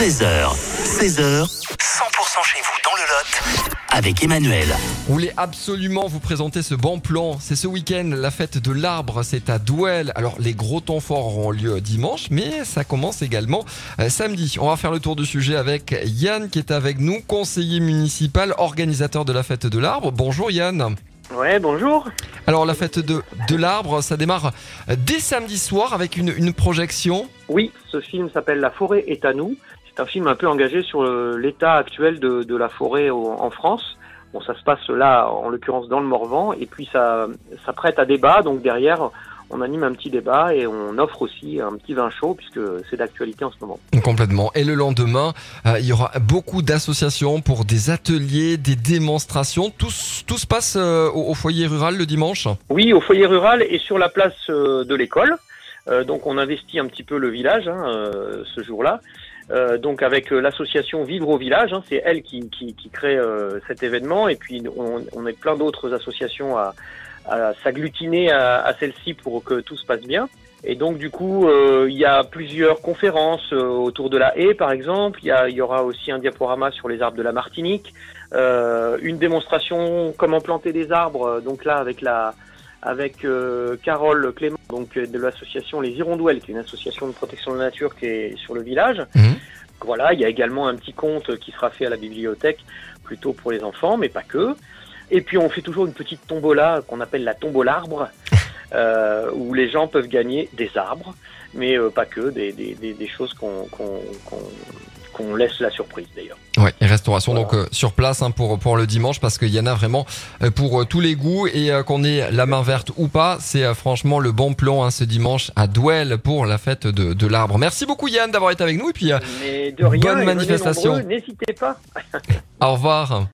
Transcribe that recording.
13h, 16h, 100% chez vous dans le Lot avec Emmanuel. Vous voulez absolument vous présenter ce bon plan. C'est ce week-end, la fête de l'arbre, c'est à Douel. Alors les gros temps forts auront lieu dimanche, mais ça commence également euh, samedi. On va faire le tour du sujet avec Yann qui est avec nous, conseiller municipal, organisateur de la fête de l'arbre. Bonjour Yann. Ouais, bonjour. Alors la fête de, de l'arbre, ça démarre euh, dès samedi soir avec une, une projection. Oui, ce film s'appelle La forêt est à nous. Un film un peu engagé sur l'état actuel de, de la forêt au- en France. Bon, ça se passe là, en l'occurrence dans le Morvan, et puis ça, ça prête à débat. Donc derrière, on anime un petit débat et on offre aussi un petit vin chaud puisque c'est d'actualité en ce moment. Complètement. Et le lendemain, euh, il y aura beaucoup d'associations pour des ateliers, des démonstrations. Tout, se passe euh, au, au foyer rural le dimanche? Oui, au foyer rural et sur la place euh, de l'école. Donc on investit un petit peu le village hein, ce jour-là. Euh, donc avec euh, l'association Vivre au village, hein, c'est elle qui, crée euh, cet événement et puis on, on est plein d'autres associations à, s'agglutiner à, celle-ci pour que tout se passe bien. Et donc du coup, il y a plusieurs conférences autour de la haie, par exemple. Il y, il y aura aussi un diaporama sur les arbres de la Martinique, une démonstration comment planter des arbres. Donc là, avec la avec euh, Carole Clément, donc euh, de l'association Les Hirondouelles, qui est une association de protection de la nature qui est sur le village. Mhm. Voilà, il y a également un petit conte qui sera fait à la bibliothèque, plutôt pour les enfants, mais pas que. Et puis on fait toujours une petite tombola qu'on appelle la tombola arbre, euh, où les gens peuvent gagner des arbres, mais euh, pas que, des, des, des, des choses qu'on qu'on qu'on laisse la surprise d'ailleurs. Ouais, et restauration Voilà. donc euh, sur place hein, pour pour le dimanche parce qu'il y en a vraiment euh, pour euh, tous les goûts et euh, qu'on ait la main verte ou pas, c'est euh, franchement le bon plan hein, ce dimanche à Douel pour la fête de, de l'arbre. Merci beaucoup Yann d'avoir été avec nous et puis euh, Mais de rien, Bonne manifestation. n'hésitez pas. au revoir.